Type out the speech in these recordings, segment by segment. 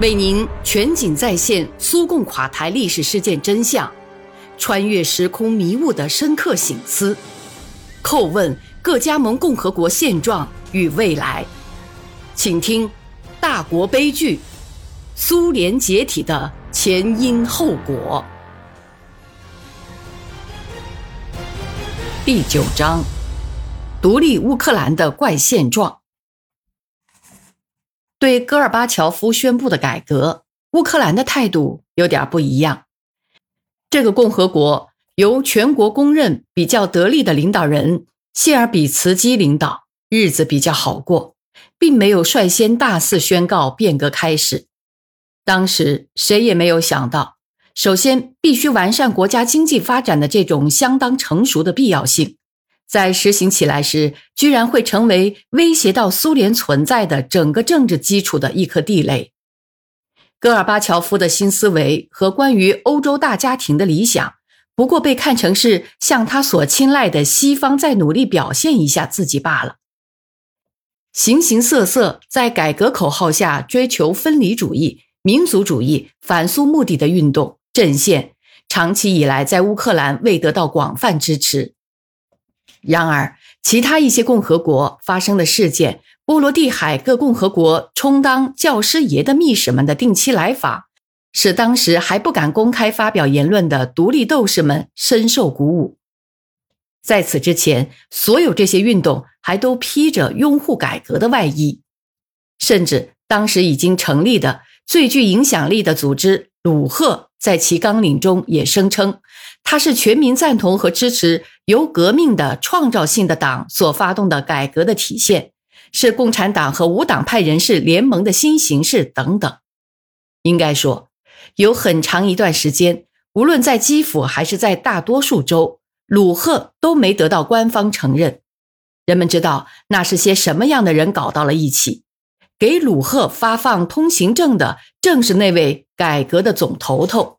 为您全景再现苏共垮台历史事件真相，穿越时空迷雾的深刻醒思，叩问各加盟共和国现状与未来，请听《大国悲剧：苏联解体的前因后果》第九章：独立乌克兰的怪现状。对戈尔巴乔夫宣布的改革，乌克兰的态度有点不一样。这个共和国由全国公认比较得力的领导人谢尔比茨基领导，日子比较好过，并没有率先大肆宣告变革开始。当时谁也没有想到，首先必须完善国家经济发展的这种相当成熟的必要性。在实行起来时，居然会成为威胁到苏联存在的整个政治基础的一颗地雷。戈尔巴乔夫的新思维和关于欧洲大家庭的理想，不过被看成是向他所青睐的西方在努力表现一下自己罢了。形形色色在改革口号下追求分离主义、民族主义、反苏目的的运动阵线，长期以来在乌克兰未得到广泛支持。然而，其他一些共和国发生的事件，波罗的海各共和国充当教师爷的密使们的定期来访，使当时还不敢公开发表言论的独立斗士们深受鼓舞。在此之前，所有这些运动还都披着拥护改革的外衣，甚至当时已经成立的最具影响力的组织鲁赫，在其纲领中也声称。它是全民赞同和支持由革命的创造性的党所发动的改革的体现，是共产党和无党派人士联盟的新形式等等。应该说，有很长一段时间，无论在基辅还是在大多数州，鲁赫都没得到官方承认。人们知道那是些什么样的人搞到了一起。给鲁赫发放通行证的正是那位改革的总头头。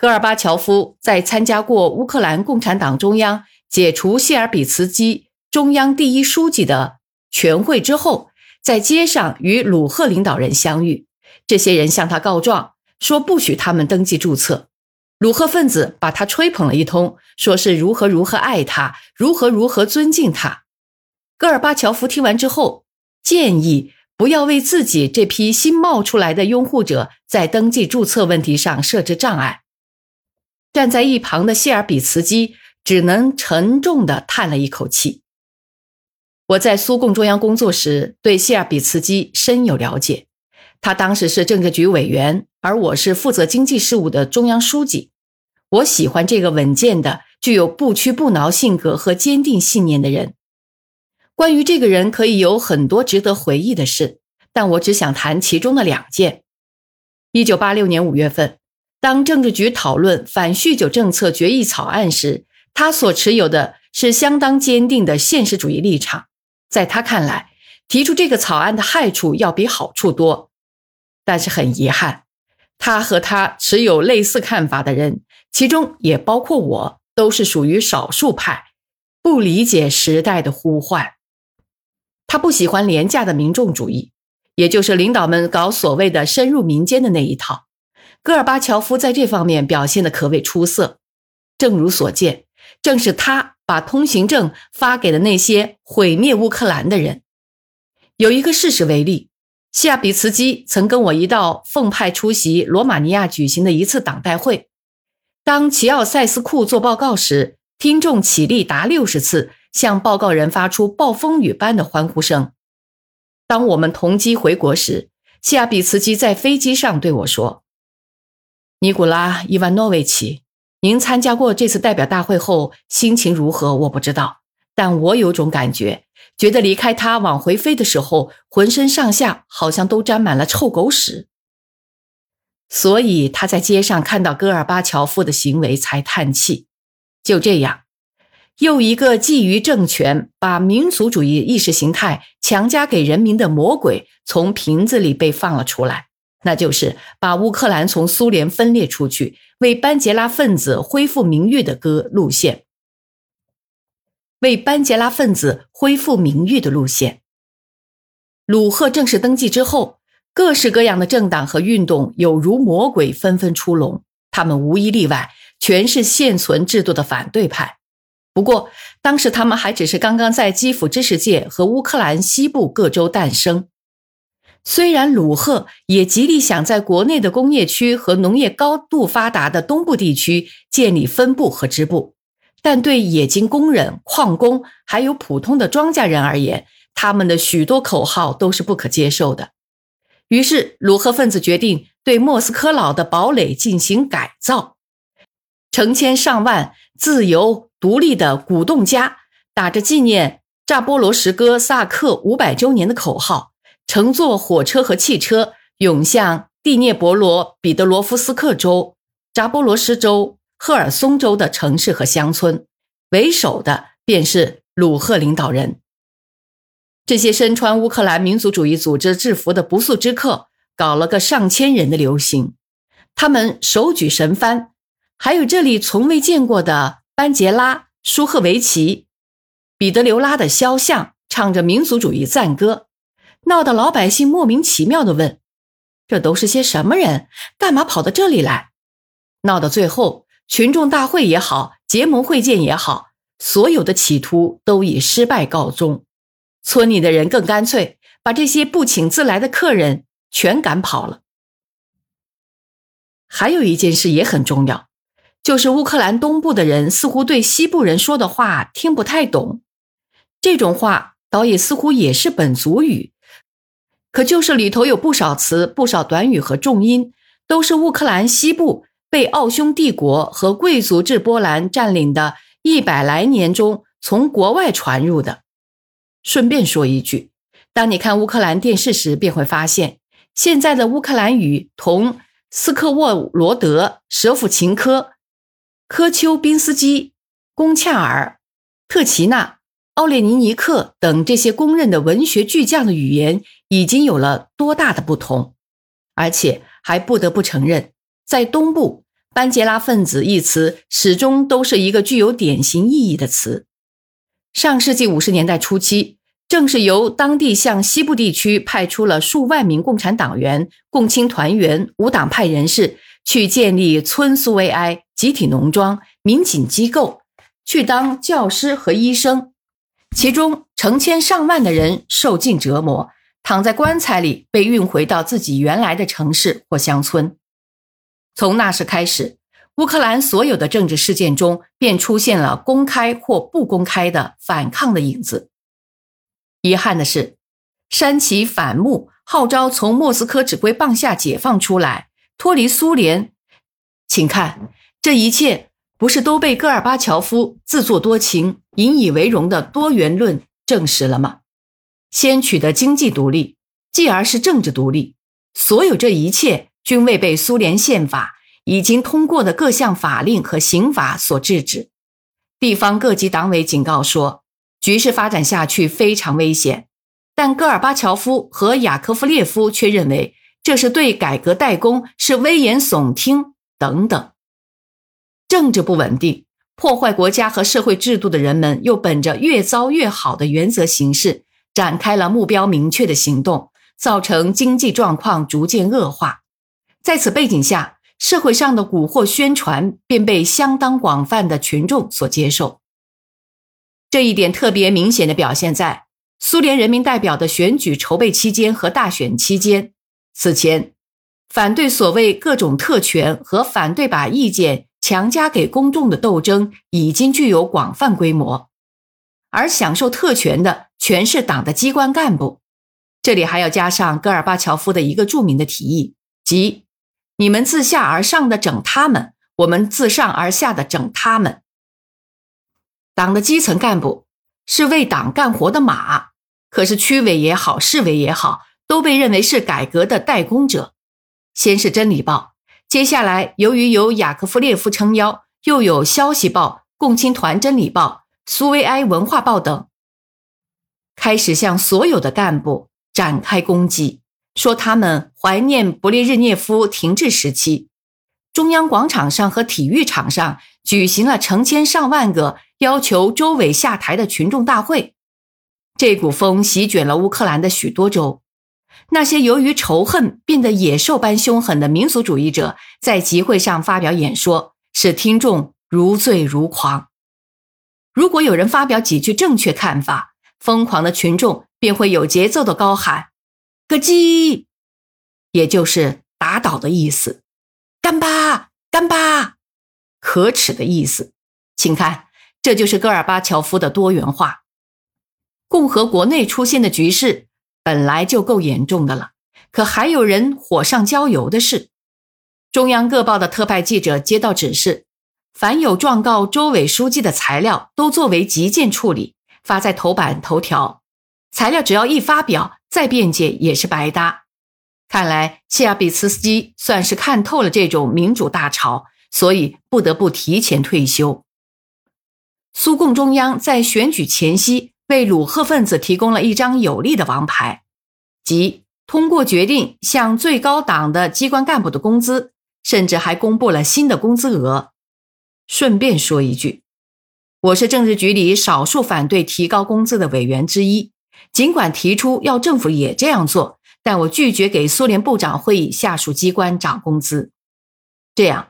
戈尔巴乔夫在参加过乌克兰共产党中央解除谢尔比茨基中央第一书记的全会之后，在街上与鲁赫领导人相遇。这些人向他告状，说不许他们登记注册。鲁赫分子把他吹捧了一通，说是如何如何爱他，如何如何尊敬他。戈尔巴乔夫听完之后，建议不要为自己这批新冒出来的拥护者在登记注册问题上设置障碍。站在一旁的谢尔比茨基只能沉重地叹了一口气。我在苏共中央工作时，对谢尔比茨基深有了解。他当时是政治局委员，而我是负责经济事务的中央书记。我喜欢这个稳健的、具有不屈不挠性格和坚定信念的人。关于这个人，可以有很多值得回忆的事，但我只想谈其中的两件。一九八六年五月份。当政治局讨论反酗酒政策决议草案时，他所持有的是相当坚定的现实主义立场。在他看来，提出这个草案的害处要比好处多。但是很遗憾，他和他持有类似看法的人，其中也包括我，都是属于少数派，不理解时代的呼唤。他不喜欢廉价的民众主义，也就是领导们搞所谓的深入民间的那一套。戈尔巴乔夫在这方面表现的可谓出色，正如所见，正是他把通行证发给了那些毁灭乌克兰的人。有一个事实为例，西亚比茨基曾跟我一道奉派出席罗马尼亚举行的一次党代会。当齐奥塞斯库做报告时，听众起立达六十次，向报告人发出暴风雨般的欢呼声。当我们同机回国时，西亚比茨基在飞机上对我说。尼古拉·伊万诺维奇，您参加过这次代表大会后心情如何？我不知道，但我有种感觉，觉得离开他往回飞的时候，浑身上下好像都沾满了臭狗屎。所以他在街上看到戈尔巴乔夫的行为才叹气。就这样，又一个觊觎政权、把民族主义意识形态强加给人民的魔鬼从瓶子里被放了出来。那就是把乌克兰从苏联分裂出去，为班杰拉分子恢复名誉的歌路线。为班杰拉分子恢复名誉的路线。鲁赫正式登记之后，各式各样的政党和运动有如魔鬼纷纷出笼，他们无一例外全是现存制度的反对派。不过，当时他们还只是刚刚在基辅知识界和乌克兰西部各州诞生。虽然鲁赫也极力想在国内的工业区和农业高度发达的东部地区建立分部和支部，但对冶金工人、矿工还有普通的庄稼人而言，他们的许多口号都是不可接受的。于是，鲁赫分子决定对莫斯科老的堡垒进行改造，成千上万自由独立的古洞家打着纪念扎波罗什哥萨克五百周年的口号。乘坐火车和汽车涌向第聂伯罗彼得罗夫斯克州、扎波罗斯州、赫尔松州的城市和乡村，为首的便是鲁赫领导人。这些身穿乌克兰民族主义组织制服的不速之客搞了个上千人的游行，他们手举神幡，还有这里从未见过的班杰拉、舒赫维奇、彼得留拉的肖像，唱着民族主义赞歌。闹得老百姓莫名其妙的问：“这都是些什么人？干嘛跑到这里来？”闹到最后，群众大会也好，结盟会见也好，所有的企图都以失败告终。村里的人更干脆把这些不请自来的客人全赶跑了。还有一件事也很重要，就是乌克兰东部的人似乎对西部人说的话听不太懂，这种话倒也似乎也是本族语。可就是里头有不少词、不少短语和重音，都是乌克兰西部被奥匈帝国和贵族制波兰占领的一百来年中从国外传入的。顺便说一句，当你看乌克兰电视时，便会发现现在的乌克兰语同斯科沃罗德、舍甫琴科、科丘宾斯基、龚恰尔、特奇纳。奥列尼尼克等这些公认的文学巨匠的语言已经有了多大的不同，而且还不得不承认，在东部，“班杰拉分子”一词始终都是一个具有典型意义的词。上世纪五十年代初期，正是由当地向西部地区派出了数万名共产党员、共青团员、无党派人士，去建立村苏维埃、集体农庄、民警机构，去当教师和医生。其中成千上万的人受尽折磨，躺在棺材里被运回到自己原来的城市或乡村。从那时开始，乌克兰所有的政治事件中便出现了公开或不公开的反抗的影子。遗憾的是，山崎反目号召从莫斯科指挥棒下解放出来，脱离苏联。请看，这一切。不是都被戈尔巴乔夫自作多情、引以为荣的多元论证实了吗？先取得经济独立，继而是政治独立，所有这一切均未被苏联宪法已经通过的各项法令和刑法所制止。地方各级党委警告说，局势发展下去非常危险，但戈尔巴乔夫和雅科夫列夫却认为这是对改革代工，是危言耸听等等。政治不稳定，破坏国家和社会制度的人们，又本着越糟越好的原则行事，展开了目标明确的行动，造成经济状况逐渐恶化。在此背景下，社会上的蛊惑宣传便被相当广泛的群众所接受。这一点特别明显的表现在苏联人民代表的选举筹备期间和大选期间。此前，反对所谓各种特权和反对把意见。强加给公众的斗争已经具有广泛规模，而享受特权的全是党的机关干部。这里还要加上戈尔巴乔夫的一个著名的提议，即“你们自下而上的整他们，我们自上而下的整他们”。党的基层干部是为党干活的马，可是区委也好，市委也好，都被认为是改革的代工者。先是《真理报》。接下来，由于有雅科夫列夫撑腰，又有《消息报》、共青团真理报、苏维埃文化报等，开始向所有的干部展开攻击，说他们怀念勃列日涅夫停滞时期。中央广场上和体育场上举行了成千上万个要求周伟下台的群众大会。这股风席卷了乌克兰的许多州。那些由于仇恨变得野兽般凶狠的民族主义者在集会上发表演说，使听众如醉如狂。如果有人发表几句正确看法，疯狂的群众便会有节奏的高喊“咯叽”，也就是打倒的意思；“干巴，干巴”，可耻的意思。请看，这就是戈尔巴乔夫的多元化。共和国内出现的局势本来就够严重的了，可还有人火上浇油的事。中央各报的特派记者接到指示，凡有状告州委书记的材料，都作为急件处理，发在头版头条。材料只要一发表，再辩解也是白搭。看来谢尔比茨斯基算是看透了这种民主大潮，所以不得不提前退休。苏共中央在选举前夕为鲁赫分子提供了一张有利的王牌，即通过决定向最高党的机关干部的工资，甚至还公布了新的工资额。顺便说一句，我是政治局里少数反对提高工资的委员之一，尽管提出要政府也这样做，但我拒绝给苏联部长会议下属机关涨工资。这样，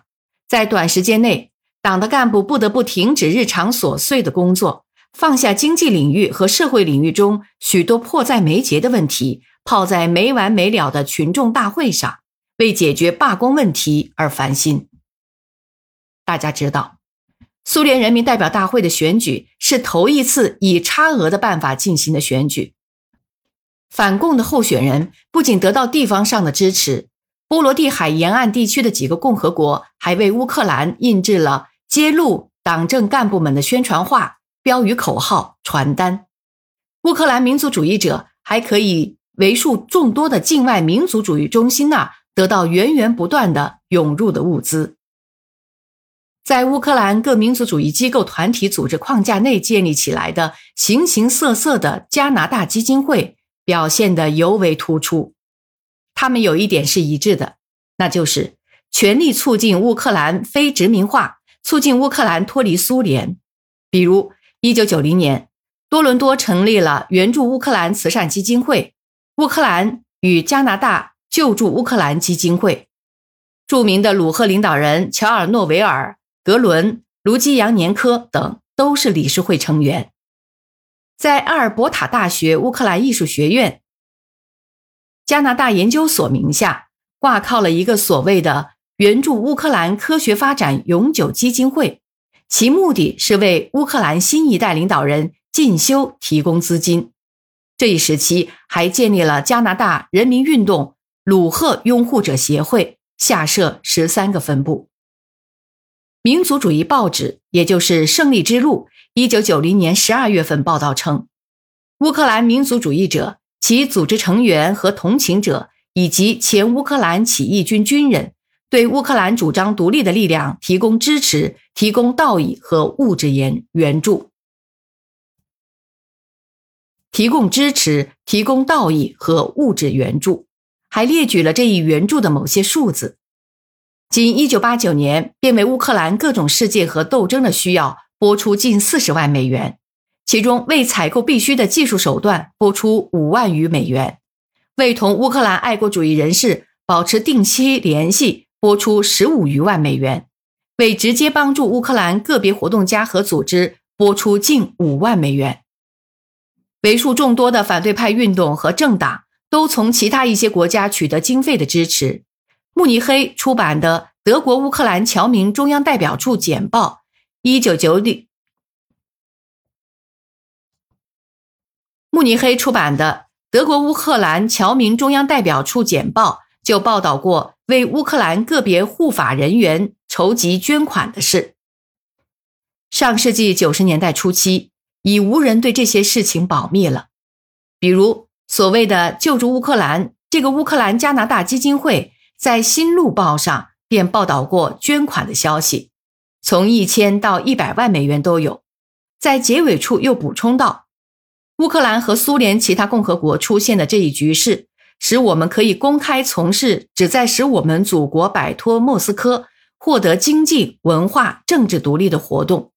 在短时间内。党的干部不得不停止日常琐碎的工作，放下经济领域和社会领域中许多迫在眉睫的问题，泡在没完没了的群众大会上，为解决罢工问题而烦心。大家知道，苏联人民代表大会的选举是头一次以差额的办法进行的选举。反共的候选人不仅得到地方上的支持，波罗的海沿岸地区的几个共和国还为乌克兰印制了。揭露党政干部们的宣传画、标语、口号、传单。乌克兰民族主义者还可以为数众多的境外民族主义中心那得到源源不断的涌入的物资。在乌克兰各民族主义机构、团体、组织框架内建立起来的形形色色的加拿大基金会表现得尤为突出。他们有一点是一致的，那就是全力促进乌克兰非殖民化。促进乌克兰脱离苏联，比如1990年，多伦多成立了援助乌克兰慈善基金会，乌克兰与加拿大救助乌克兰基金会，著名的鲁赫领导人乔尔诺维尔、格伦、卢基扬年科等都是理事会成员。在阿尔伯塔大学乌克兰艺术学院、加拿大研究所名下，挂靠了一个所谓的。援助乌克兰科学发展永久基金会，其目的是为乌克兰新一代领导人进修提供资金。这一时期还建立了加拿大人民运动鲁赫拥护者协会，下设十三个分部。民族主义报纸，也就是《胜利之路》，一九九零年十二月份报道称，乌克兰民族主义者、其组织成员和同情者，以及前乌克兰起义军军人。对乌克兰主张独立的力量提供支持，提供道义和物质援援助。提供支持，提供道义和物质援助，还列举了这一援助的某些数字。仅1989年，便为乌克兰各种事件和斗争的需要拨出近40万美元，其中为采购必需的技术手段拨出5万余美元，为同乌克兰爱国主义人士保持定期联系。拨出十五余万美元，为直接帮助乌克兰个别活动家和组织拨出近五万美元。为数众多的反对派运动和政党都从其他一些国家取得经费的支持。慕尼黑出版的《德国乌克兰侨民中央代表处简报》（一九九零），慕尼黑出版的《德国乌克兰侨民中央代表处简报》就报道过。为乌克兰个别护法人员筹集捐款的事。上世纪九十年代初期，已无人对这些事情保密了。比如所谓的救助乌克兰，这个乌克兰加拿大基金会在《新路报》上便报道过捐款的消息，从一千到一百万美元都有。在结尾处又补充道：“乌克兰和苏联其他共和国出现的这一局势。”使我们可以公开从事旨在使我们祖国摆脱莫斯科、获得经济、文化、政治独立的活动。